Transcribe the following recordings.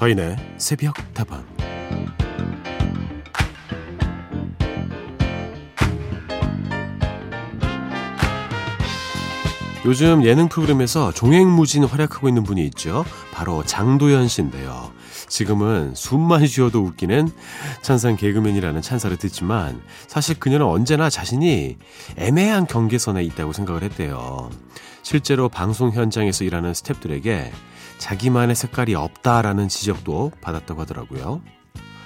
서인의 새벽 다방 요즘 예능 프로그램에서 종횡무진 활약하고 있는 분이 있죠. 바로 장도연 씨인데요. 지금은 숨만 쉬어도 웃기는 찬상 개그맨이라는 찬사를 듣지만 사실 그녀는 언제나 자신이 애매한 경계선에 있다고 생각을 했대요. 실제로 방송 현장에서 일하는 스탭들에게 자기만의 색깔이 없다라는 지적도 받았다고 하더라고요.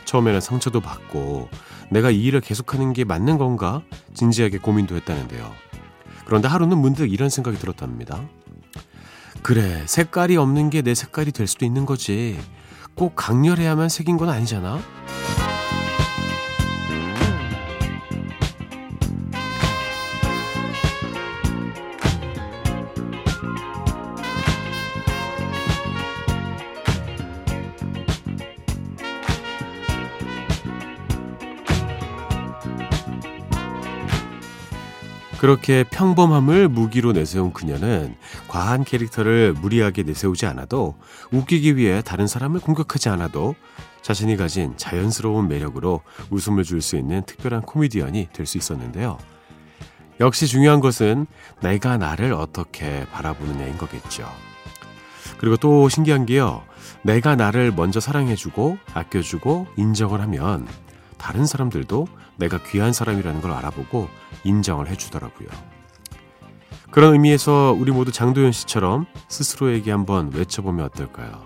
처음에는 상처도 받고 내가 이 일을 계속하는 게 맞는 건가 진지하게 고민도 했다는데요. 그런데 하루는 문득 이런 생각이 들었답니다. 그래, 색깔이 없는 게 내 색깔이 될 수도 있는 거지. 꼭 강렬해야만 색인 건 아니잖아. 그렇게 평범함을 무기로 내세운 그녀는 과한 캐릭터를 무리하게 내세우지 않아도 웃기기 위해 다른 사람을 공격하지 않아도 자신이 가진 자연스러운 매력으로 웃음을 줄 수 있는 특별한 코미디언이 될 수 있었는데요. 역시 중요한 것은 내가 나를 어떻게 바라보느냐인 거겠죠. 그리고 또 신기한 게요. 내가 나를 먼저 사랑해주고 아껴주고 인정을 하면 다른 사람들도 내가 귀한 사람이라는 걸 알아보고 인정을 해주더라고요. 그런 의미에서 우리 모두 장도연 씨처럼 스스로에게 한번 외쳐보면 어떨까요?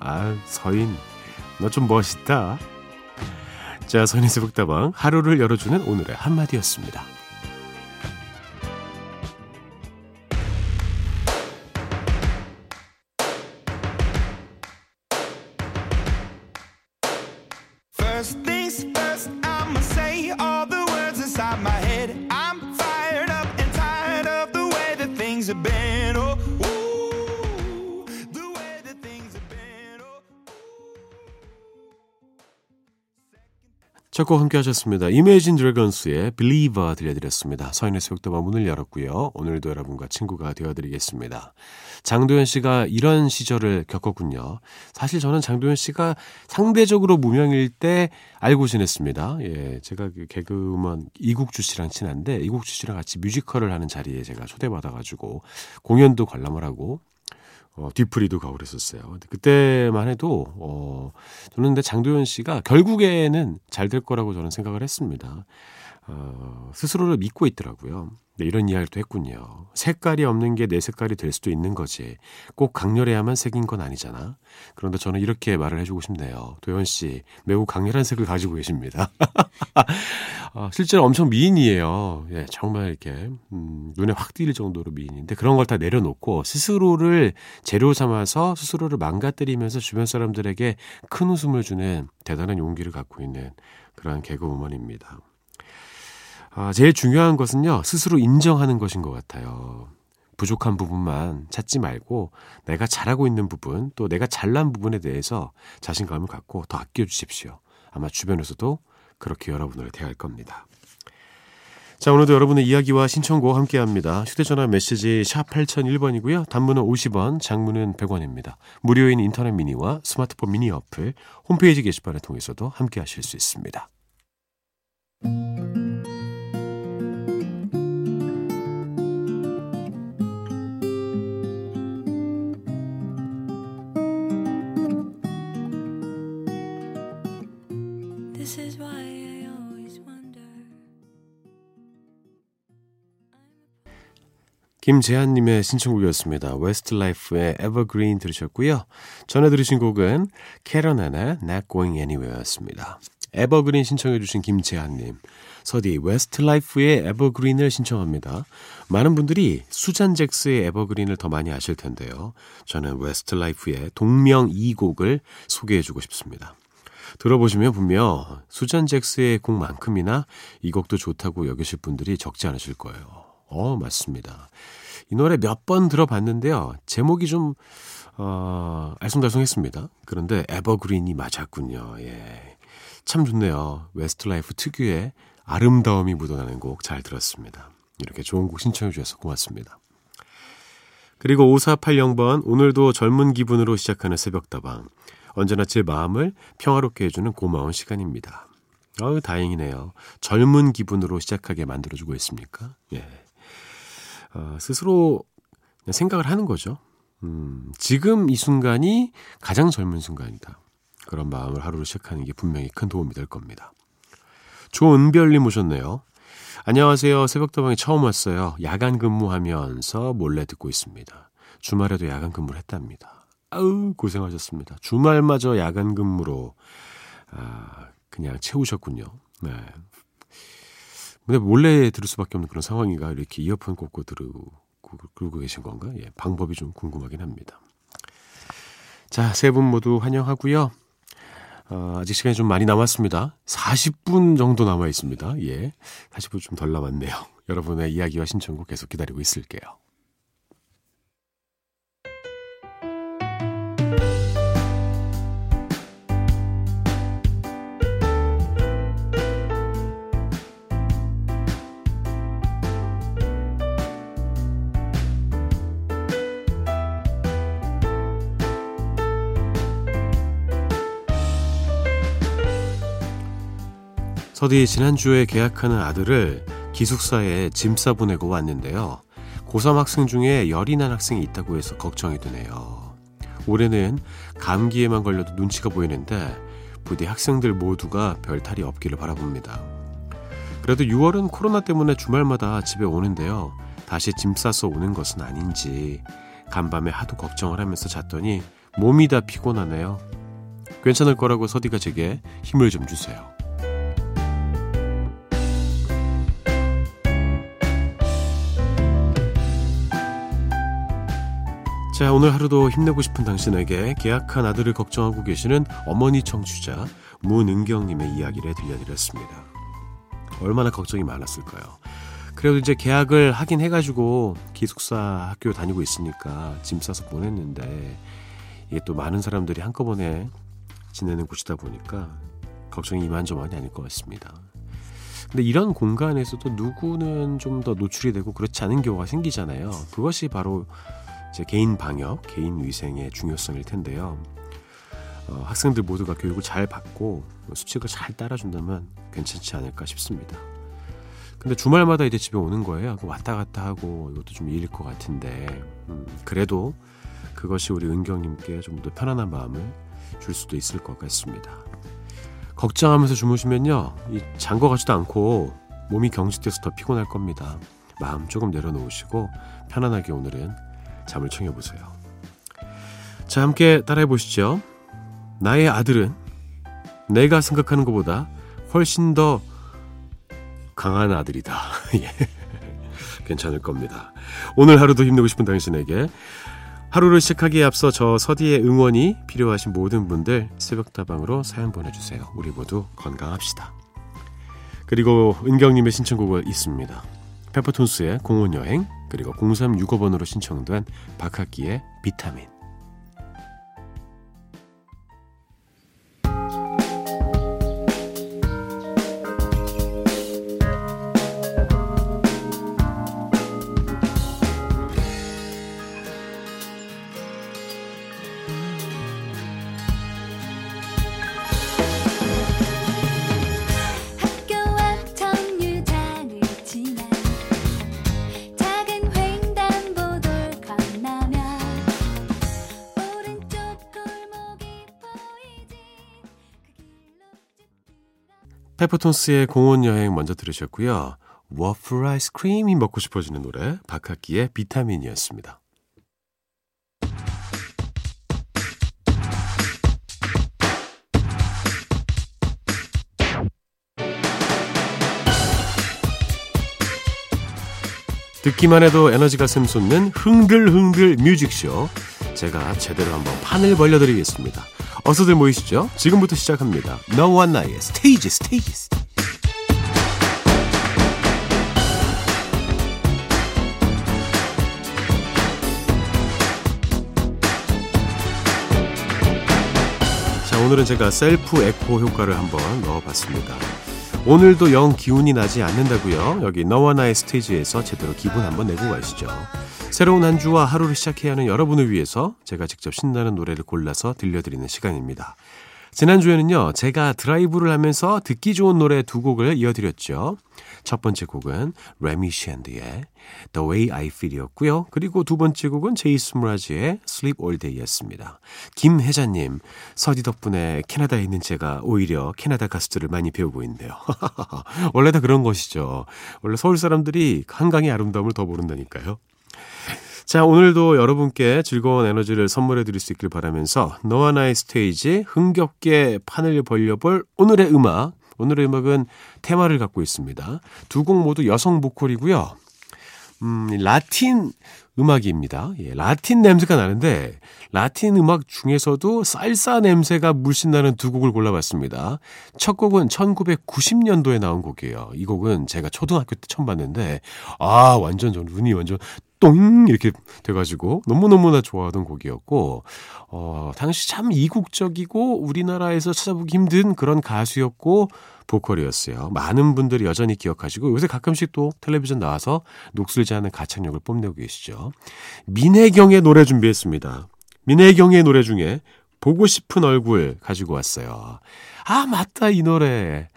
아, 서인, 너 좀 멋있다. 자, 서인의 새벽다방 하루를 열어주는 오늘의 한마디였습니다. 첫곡 함께 하셨습니다. Imagine Dragons의 Believer 들려드렸습니다. 서인의 새벽도방 문을 열었고요. 오늘도 여러분과 친구가 되어드리겠습니다. 장도연 씨가 이런 시절을 겪었군요. 사실 저는 장도연 씨가 상대적으로 무명일 때 알고 지냈습니다. 예, 제가 그 개그우먼 이국주 씨랑 친한데 이국주 씨랑 같이 뮤지컬을 하는 자리에 제가 초대받아가지고 공연도 관람을 하고 어, 뒤풀이도 가고 그랬었어요. 그때만 해도, 어, 저는 근데 장도연 씨가 결국에는 잘 될 거라고 저는 생각을 했습니다. 어, 스스로를 믿고 있더라고요. 네, 이런 이야기를 또 했군요. 색깔이 없는 게 내 색깔이 될 수도 있는 거지. 꼭 강렬해야만 색인 건 아니잖아. 그런데 저는 이렇게 말을 해주고 싶네요. 도현 씨, 매우 강렬한 색을 가지고 계십니다. 어, 실제로 엄청 미인이에요. 예, 정말 이렇게, 음, 눈에 확 띌 정도로 미인인데 그런 걸 다 내려놓고 스스로를 재료 삼아서 스스로를 망가뜨리면서 주변 사람들에게 큰 웃음을 주는 대단한 용기를 갖고 있는 그러한 개그우먼입니다. 아, 제일 중요한 것은요, 스스로 인정하는 것인 것 같아요. 부족한 부분만 찾지 말고 내가 잘하고 있는 부분, 또 내가 잘난 부분에 대해서 자신감을 갖고 더 아껴주십시오. 아마 주변에서도 그렇게 여러분을 대할 겁니다. 자, 오늘도 여러분의 이야기와 신청곡 함께 합니다. 휴대전화 메시지 샵 8001번이고요. 단문은 50원, 장문은 100원입니다. 무료인 인터넷 미니와 스마트폰 미니 어플, 홈페이지 게시판을 통해서도 함께 하실 수 있습니다. 김재한님의 신청곡이었습니다. 웨스트라이프의 Evergreen 들으셨고요. 전에 들으신 곡은 케렌 앤의 Not Going Anywhere였습니다. Evergreen 신청해주신 김재한님. 서디 웨스트라이프의 Evergreen을 신청합니다. 많은 분들이 수잔 잭스의 Evergreen을 더 많이 아실 텐데요. 저는 웨스트라이프의 동명 이 곡을 소개해주고 싶습니다. 들어보시면 분명 수잔 잭스의 곡만큼이나 이 곡도 좋다고 여기실 분들이 적지 않으실 거예요. 어, 맞습니다. 이 노래 몇 번 들어봤는데요. 제목이 좀, 어, 알쏭달쏭했습니다. 그런데 Evergreen이 맞았군요. 예. 참 좋네요. 웨스트라이프 특유의 아름다움이 묻어나는 곡 잘 들었습니다. 이렇게 좋은 곡 신청해 주셔서 고맙습니다. 그리고 5480번, 오늘도 젊은 기분으로 시작하는 새벽다방. 언제나 제 마음을 평화롭게 해주는 고마운 시간입니다. 아유, 다행이네요. 젊은 기분으로 시작하게 만들어주고 있습니까? 예. 어, 스스로 생각을 하는 거죠. 음, 지금 이 순간이 가장 젊은 순간이다. 그런 마음을 하루를 시작하는 게 분명히 큰 도움이 될 겁니다. 조은별님 오셨네요. 안녕하세요. 새벽도방에 처음 왔어요. 야간 근무하면서 몰래 듣고 있습니다. 주말에도 야간 근무를 했답니다. 아우, 고생하셨습니다. 주말마저 야간 근무로, 아, 그냥 채우셨군요. 네. 근데 몰래 들을 수밖에 없는 그런 상황이가 이렇게 이어폰 꽂고 들고, 그러고 계신 건가? 예, 방법이 좀 궁금하긴 합니다. 자, 세 분 모두 환영하고요. 어, 아직 시간이 좀 많이 남았습니다. 40분 정도 남아 있습니다. 예. 40분 좀 덜 남았네요. 여러분의 이야기와 신청곡 계속 기다리고 있을게요. 서디 지난주에 계약하는 아들을 기숙사에 짐 싸보내고 왔는데요. 고3 학생 중에 열이 난 학생이 있다고 해서 걱정이 되네요. 올해는 감기에만 걸려도 눈치가 보이는데 부디 학생들 모두가 별 탈이 없기를 바라봅니다. 그래도 6월은 코로나 때문에 주말마다 집에 오는데요. 다시 짐 싸서 오는 것은 아닌지 간밤에 하도 걱정을 하면서 잤더니 몸이 다 피곤하네요. 괜찮을 거라고 서디가 제게 힘을 좀 주세요. 자, 오늘 하루도 힘내고 싶은 당신에게 계약한 아들을 걱정하고 계시는 어머니 청취자 문은경님의 이야기를 들려드렸습니다. 얼마나 걱정이 많았을까요? 그래도 이제 계약을 하긴 해가지고 기숙사 학교 다니고 있으니까 짐 싸서 보냈는데 이게 또 많은 사람들이 한꺼번에 지내는 곳이다 보니까 걱정이 이만저만이 아닐 것 같습니다. 근데 이런 공간에서도 누구는 좀 더 노출이 되고 그렇지 않은 경우가 생기잖아요. 그것이 바로 이 제 개인 방역, 개인 위생의 중요성일 텐데요. 어, 학생들 모두가 교육을 잘 받고 수칙을 잘 따라준다면 괜찮지 않을까 싶습니다. 근데 주말마다 이제 집에 오는 거예요. 왔다 갔다 하고 이것도 좀 일일 것 같은데 음, 그래도 그것이 우리 은경님께 좀 더 편안한 마음을 줄 수도 있을 것 같습니다. 걱정하면서 주무시면요, 이 잔거 같지도 않고 몸이 경직돼서 더 피곤할 겁니다. 마음 조금 내려놓으시고 편안하게 오늘은 잠을 청해보세요. 자, 함께 따라해 보시죠. 나의 아들은 내가 생각하는 것보다 훨씬 더 강한 아들이다. 예. 괜찮을 겁니다. 오늘 하루도 힘내고 싶은 당신에게 하루를 시작하기에 앞서 저 서디의 응원이 필요하신 모든 분들 새벽다방으로 사연 보내주세요. 우리 모두 건강합시다. 그리고 은경님의 신청곡은 있습니다. 페퍼톤스의 공원여행 그리고 0365번으로 신청된 박학기의 비타민 페퍼톤스의 공원 여행 먼저 들으셨고요. 워플 아이스크림이 먹고 싶어지는 노래 박학기의 비타민이었습니다. 듣기만 해도 에너지가 샘솟는 흥들흥들 뮤직쇼 제가 제대로 한번 판을 벌려드리겠습니다. 어서들 모이시죠. 지금부터 시작합니다. 너와 나의 스테이지 스테이지 자 오늘은 제가 셀프 에코 효과를 한번 넣어봤습니다. 오늘도 영 기운이 나지 않는다고요? 여기 너와 나의 스테이지에서 제대로 기분 한번 내고 가시죠. 새로운 한 주와 하루를 시작해야 하는 여러분을 위해서 제가 직접 신나는 노래를 골라서 들려드리는 시간입니다. 지난주에는요, 제가 드라이브를 하면서 듣기 좋은 노래 두 곡을 이어드렸죠. 첫 번째 곡은 레미 샌드의 The Way I Feel이었고요. 그리고 두 번째 곡은 제이슨 므라즈의 Sleep All Day였습니다. 김혜자님, 서디 덕분에 캐나다에 있는 제가 오히려 캐나다 가수들을 많이 배우고 있네요. 원래 다 그런 것이죠. 원래 서울 사람들이 한강의 아름다움을 더 모른다니까요. 자, 오늘도 여러분께 즐거운 에너지를 선물해 드릴 수 있길 바라면서 너와 나의 스테이지 흥겹게 판을 벌려볼 오늘의 음악. 오늘의 음악은 테마를 갖고 있습니다. 두 곡 모두 여성 보컬이고요. 음, 라틴 음악입니다. 예, 라틴 냄새가 나는데 라틴 음악 중에서도 쌀쌀 냄새가 물씬 나는 두 곡을 골라봤습니다. 첫 곡은 1990년도에 나온 곡이에요. 이 곡은 제가 초등학교 때 처음 봤는데 아 완전 전 눈이 완전 똥 이렇게 돼가지고 너무너무나 좋아하던 곡이었고 어 당시 참 이국적이고 우리나라에서 찾아보기 힘든 그런 가수였고 보컬이었어요. 많은 분들이 여전히 기억하시고 요새 가끔씩 또 텔레비전 나와서 녹슬지 않은 가창력을 뽐내고 계시죠. 민혜경의 노래 준비했습니다. 민혜경의 노래 중에 보고 싶은 얼굴 가지고 왔어요. 아 맞다 이 노래.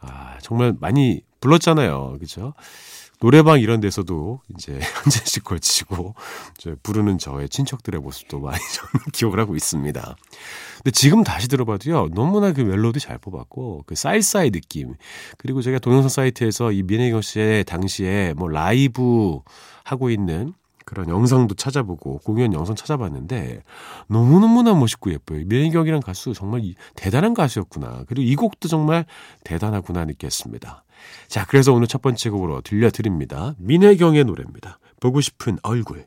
아 정말 많이 불렀잖아요. 그죠? 노래방 이런 데서도 이제 한 잔씩 걸치고 부르는 저의 친척들의 모습도 많이 저는 기억을 하고 있습니다. 근데 지금 다시 들어봐도요 너무나 그 멜로디 잘 뽑았고 그 쌀쌀의 느낌 그리고 제가 동영상 사이트에서 이 민혜경 씨의 당시에 뭐 라이브 하고 있는 그런 영상도 찾아보고 공연 영상 찾아봤는데 너무너무나 멋있고 예뻐요. 민혜경이란 가수 정말 이- 대단한 가수였구나. 그리고 이 곡도 정말 대단하구나 느꼈습니다. 자, 그래서 오늘 첫 번째 곡으로 들려드립니다. 민혜경의 노래입니다. 보고 싶은 얼굴.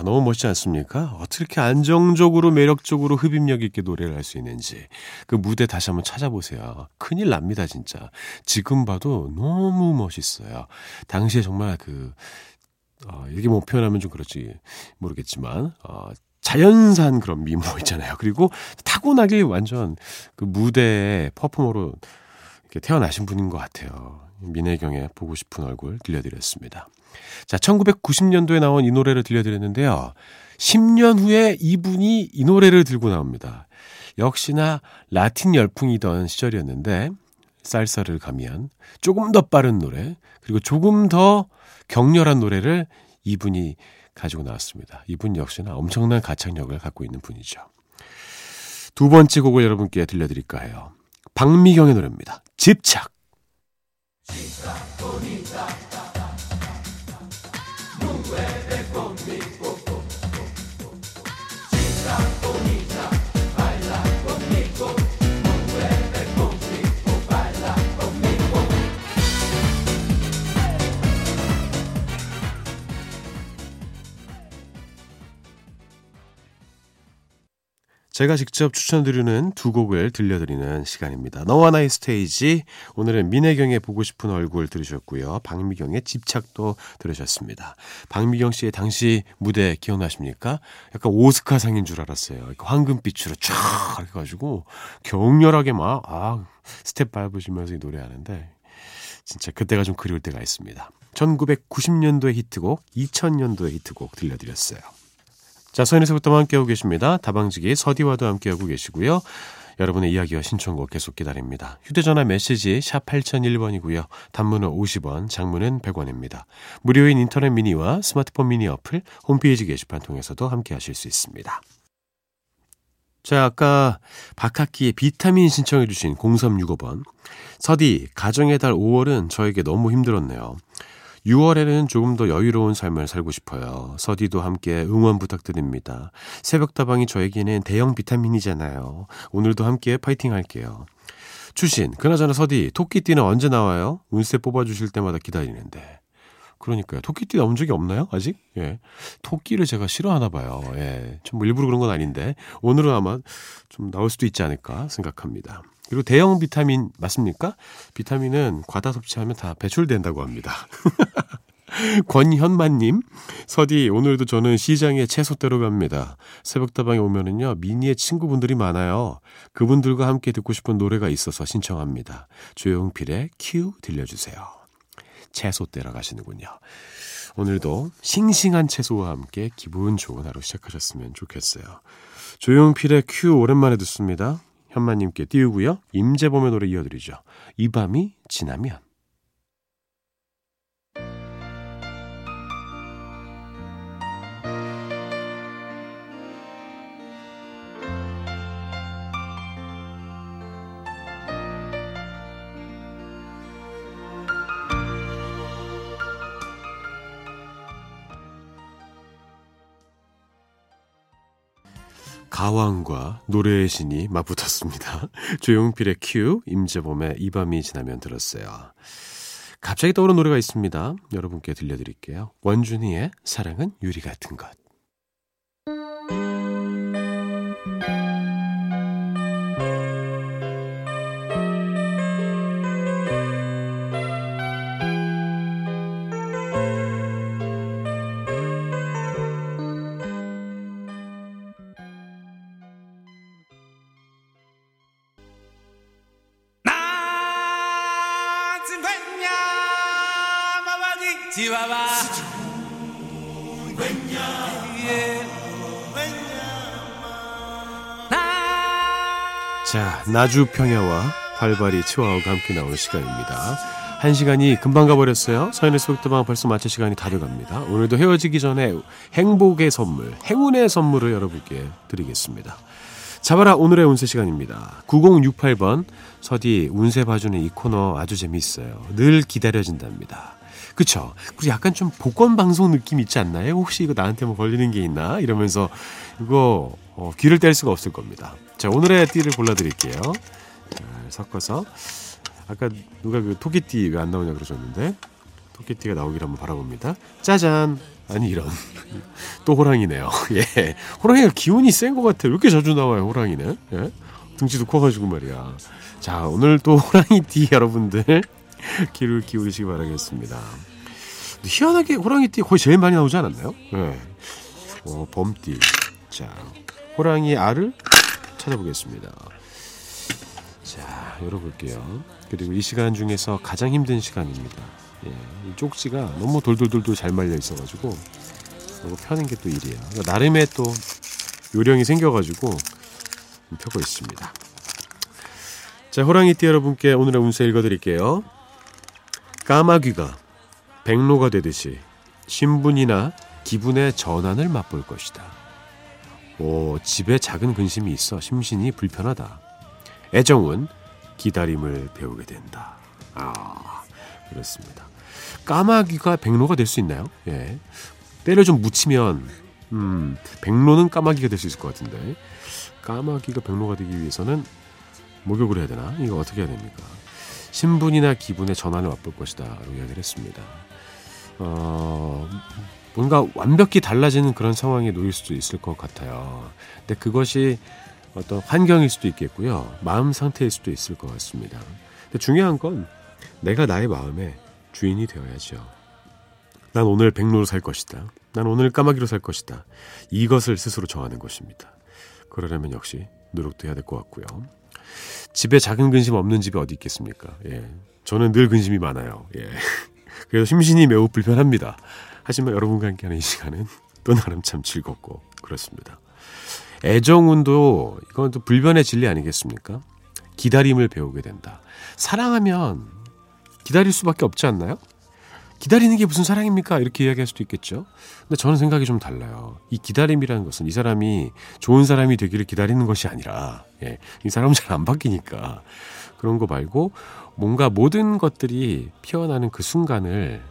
와, 너무 멋지지 않습니까? 어떻게 안정적으로 매력적으로 흡입력 있게 노래를 할 수 있는지. 그 무대 다시 한번 찾아보세요. 큰일 납니다, 진짜. 지금 봐도 너무 멋있어요. 당시에 정말 그, 어, 이게 뭐 표현하면 좀 그렇지 모르겠지만, 어, 자연산 그런 미모 있잖아요. 그리고 타고나게 완전 그 무대에 퍼포머로 이렇게 태어나신 분인 것 같아요. 민혜경의 보고 싶은 얼굴 들려드렸습니다. 자, 1990년도에 나온 이 노래를 들려드렸는데요. 10년 후에 이분이 이 노래를 들고 나옵니다. 역시나 라틴 열풍이던 시절이었는데, 쌀쌀을 가미한 조금 더 빠른 노래, 그리고 조금 더 격렬한 노래를 이분이 가지고 나왔습니다. 이분 역시나 엄청난 가창력을 갖고 있는 분이죠. 두 번째 곡을 여러분께 들려드릴까 해요. 박미경의 노래입니다. 집착. Città, bonita. 제가 직접 추천드리는 두 곡을 들려드리는 시간입니다. 너와 나의 스테이지 오늘은 민혜경의 보고 싶은 얼굴 들으셨고요. 박미경의 집착도 들으셨습니다. 박미경 씨의 당시 무대 기억나십니까? 약간 오스카상인 줄 알았어요. 황금빛으로 쫙 해가지고 격렬하게 막 아, 스텝 밟으시면서 이 노래하는데 진짜 그때가 좀 그리울 때가 있습니다. 1990년도의 히트곡, 2000년도의 히트곡 들려드렸어요. 자, 서인에서부터 함께하고 계십니다. 다방지기 서디와도 함께하고 계시고요. 여러분의 이야기와 신청곡 계속 기다립니다. 휴대전화 메시지 샵 8001번이고요. 단문은 50원, 장문은 100원입니다. 무료인 인터넷 미니와 스마트폰 미니 어플, 홈페이지 게시판 통해서도 함께하실 수 있습니다. 자, 아까 박학기의 비타민 신청해 주신 0365번. 서디, 가정의 달 5월은 저에게 너무 힘들었네요. 6월에는 조금 더 여유로운 삶을 살고 싶어요. 서디도 함께 응원 부탁드립니다. 새벽다방이 저에게는 대형 비타민이잖아요. 오늘도 함께 파이팅 할게요. 추신, 그나저나 서디, 토끼띠는 언제 나와요? 운세 뽑아주실 때마다 기다리는데. 그러니까요. 토끼띠 나온 적이 없나요? 아직? 예. 토끼를 제가 싫어하나 봐요. 예. 좀 일부러 그런 건 아닌데. 오늘은 아마 좀 나올 수도 있지 않을까 생각합니다. 그리고 대형 비타민 맞습니까? 비타민은 과다 섭취하면 다 배출된다고 합니다. 권현만님, 서디, 오늘도 저는 시장에 채소 떼러 갑니다. 새벽다방에 오면은요, 미니의 친구분들이 많아요. 그분들과 함께 듣고 싶은 노래가 있어서 신청합니다. 조용필의 Q 들려주세요. 채소 떼러 가시는군요. 오늘도 싱싱한 채소와 함께 기분 좋은 하루 시작하셨으면 좋겠어요. 조용필의 Q 오랜만에 듣습니다. 현마님께 띄우고요. 임재범의 노래 이어드리죠. 이 밤이 지나면. 가왕과 노래의 신이 맞붙었습니다. 조용필의 큐, 임재범의 이 밤이 지나면 들었어요. 갑자기 떠오른 노래가 있습니다. 여러분께 들려드릴게요. 원준이의 사랑은 유리 같은 것. 자, 나주 평야와 활발히 치와오가 함께 나오는 시간입니다. 한 시간이 금방 가버렸어요. 서인의 속도방 벌써 마칠 시간이 다 돼갑니다. 오늘도 헤어지기 전에 행복의 선물, 행운의 선물을 여러분께 드리겠습니다. 잡아라 오늘의 운세 시간입니다. 9068번 서디 운세 봐주는 이 코너 아주 재미있어요. 늘 기다려진답니다. 그쵸? 그리고 약간 좀 복권 방송 느낌 있지 않나요? 혹시 이거 나한테 뭐 걸리는 게 있나? 이러면서 이거 어, 귀를 뗄 수가 없을 겁니다. 자 오늘의 띠를 골라드릴게요. 잘 섞어서 아까 누가 그 토끼띠 왜 안 나오냐 그러셨는데 토끼띠가 나오길 한번 바라봅니다. 짜잔. 아니 이런 또 호랑이네요. 예, 호랑이가 기운이 센 것 같아요. 왜 이렇게 자주 나와요 호랑이는? 예? 등치도 커가지고 말이야. 자 오늘 또 호랑이띠 여러분들 귀를 기울이시기 바라겠습니다. 희한하게 호랑이띠 거의 제일 많이 나오지 않았나요? 예. 어, 범띠. 자 호랑이 알을 찾아보겠습니다. 자 열어볼게요. 그리고 이 시간 중에서 가장 힘든 시간입니다. 예, 이 쪽지가 너무 돌돌돌돌 잘 말려 있어가지고 너무 펴는 게 또 일이에요. 그러니까 나름의 또 요령이 생겨가지고 펴고 있습니다. 자, 호랑이띠 여러분께 오늘의 운세 읽어드릴게요. 까마귀가 백로가 되듯이 신분이나 기분의 전환을 맛볼 것이다. 오, 집에 작은 근심이 있어 심신이 불편하다. 애정은 기다림을 배우게 된다. 아, 그렇습니다. 까마귀가 백로가 될 수 있나요? 예. 때를 좀 묻히면 음, 백로는 까마귀가 될 수 있을 것 같은데 까마귀가 백로가 되기 위해서는 목욕을 해야 되나? 이거 어떻게 해야 됩니까? 신분이나 기분의 전환을 맛볼 것이다 라고 이야기를 했습니다. 어, 뭔가 완벽히 달라지는 그런 상황에 놓일 수도 있을 것 같아요. 근데 그것이 어떤 환경일 수도 있겠고요. 마음 상태일 수도 있을 것 같습니다. 근데 중요한 건 내가 나의 마음에 주인이 되어야죠. 난 오늘 백로로 살 것이다. 난 오늘 까마귀로 살 것이다. 이것을 스스로 정하는 것입니다. 그러려면 역시 노력도 해야 될 것 같고요. 집에 작은 근심 없는 집이 어디 있겠습니까? 예. 저는 늘 근심이 많아요. 예. 그래서 심신이 매우 불편합니다. 하지만 여러분과 함께하는 이 시간은 또 나름 참 즐겁고 그렇습니다. 애정운도 이건 또 불변의 진리 아니겠습니까? 기다림을 배우게 된다. 사랑하면 기다릴 수밖에 없지 않나요? 기다리는 게 무슨 사랑입니까? 이렇게 이야기할 수도 있겠죠. 근데 저는 생각이 좀 달라요. 이 기다림이라는 것은 이 사람이 좋은 사람이 되기를 기다리는 것이 아니라, 예, 이 사람은 잘 안 바뀌니까. 그런 거 말고 뭔가 모든 것들이 피어나는 그 순간을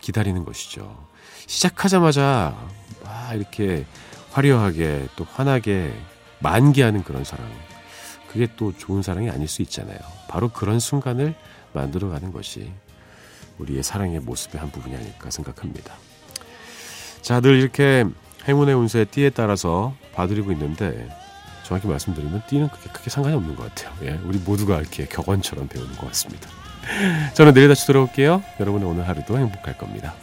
기다리는 것이죠. 시작하자마자 막 이렇게 화려하게 또 환하게 만개하는 그런 사랑. 그게 또 좋은 사랑이 아닐 수 있잖아요. 바로 그런 순간을 만들어가는 것이 우리의 사랑의 모습의 한 부분이 아닐까 생각합니다. 자, 늘 이렇게 행운의 운세 띠에 따라서 봐드리고 있는데 정확히 말씀드리면 띠는 그렇게 크게 상관이 없는 것 같아요. 예, 우리 모두가 이렇게 격언처럼 배우는 것 같습니다. 저는 내일 다시 돌아올게요. 여러분의 오늘 하루도 행복할 겁니다.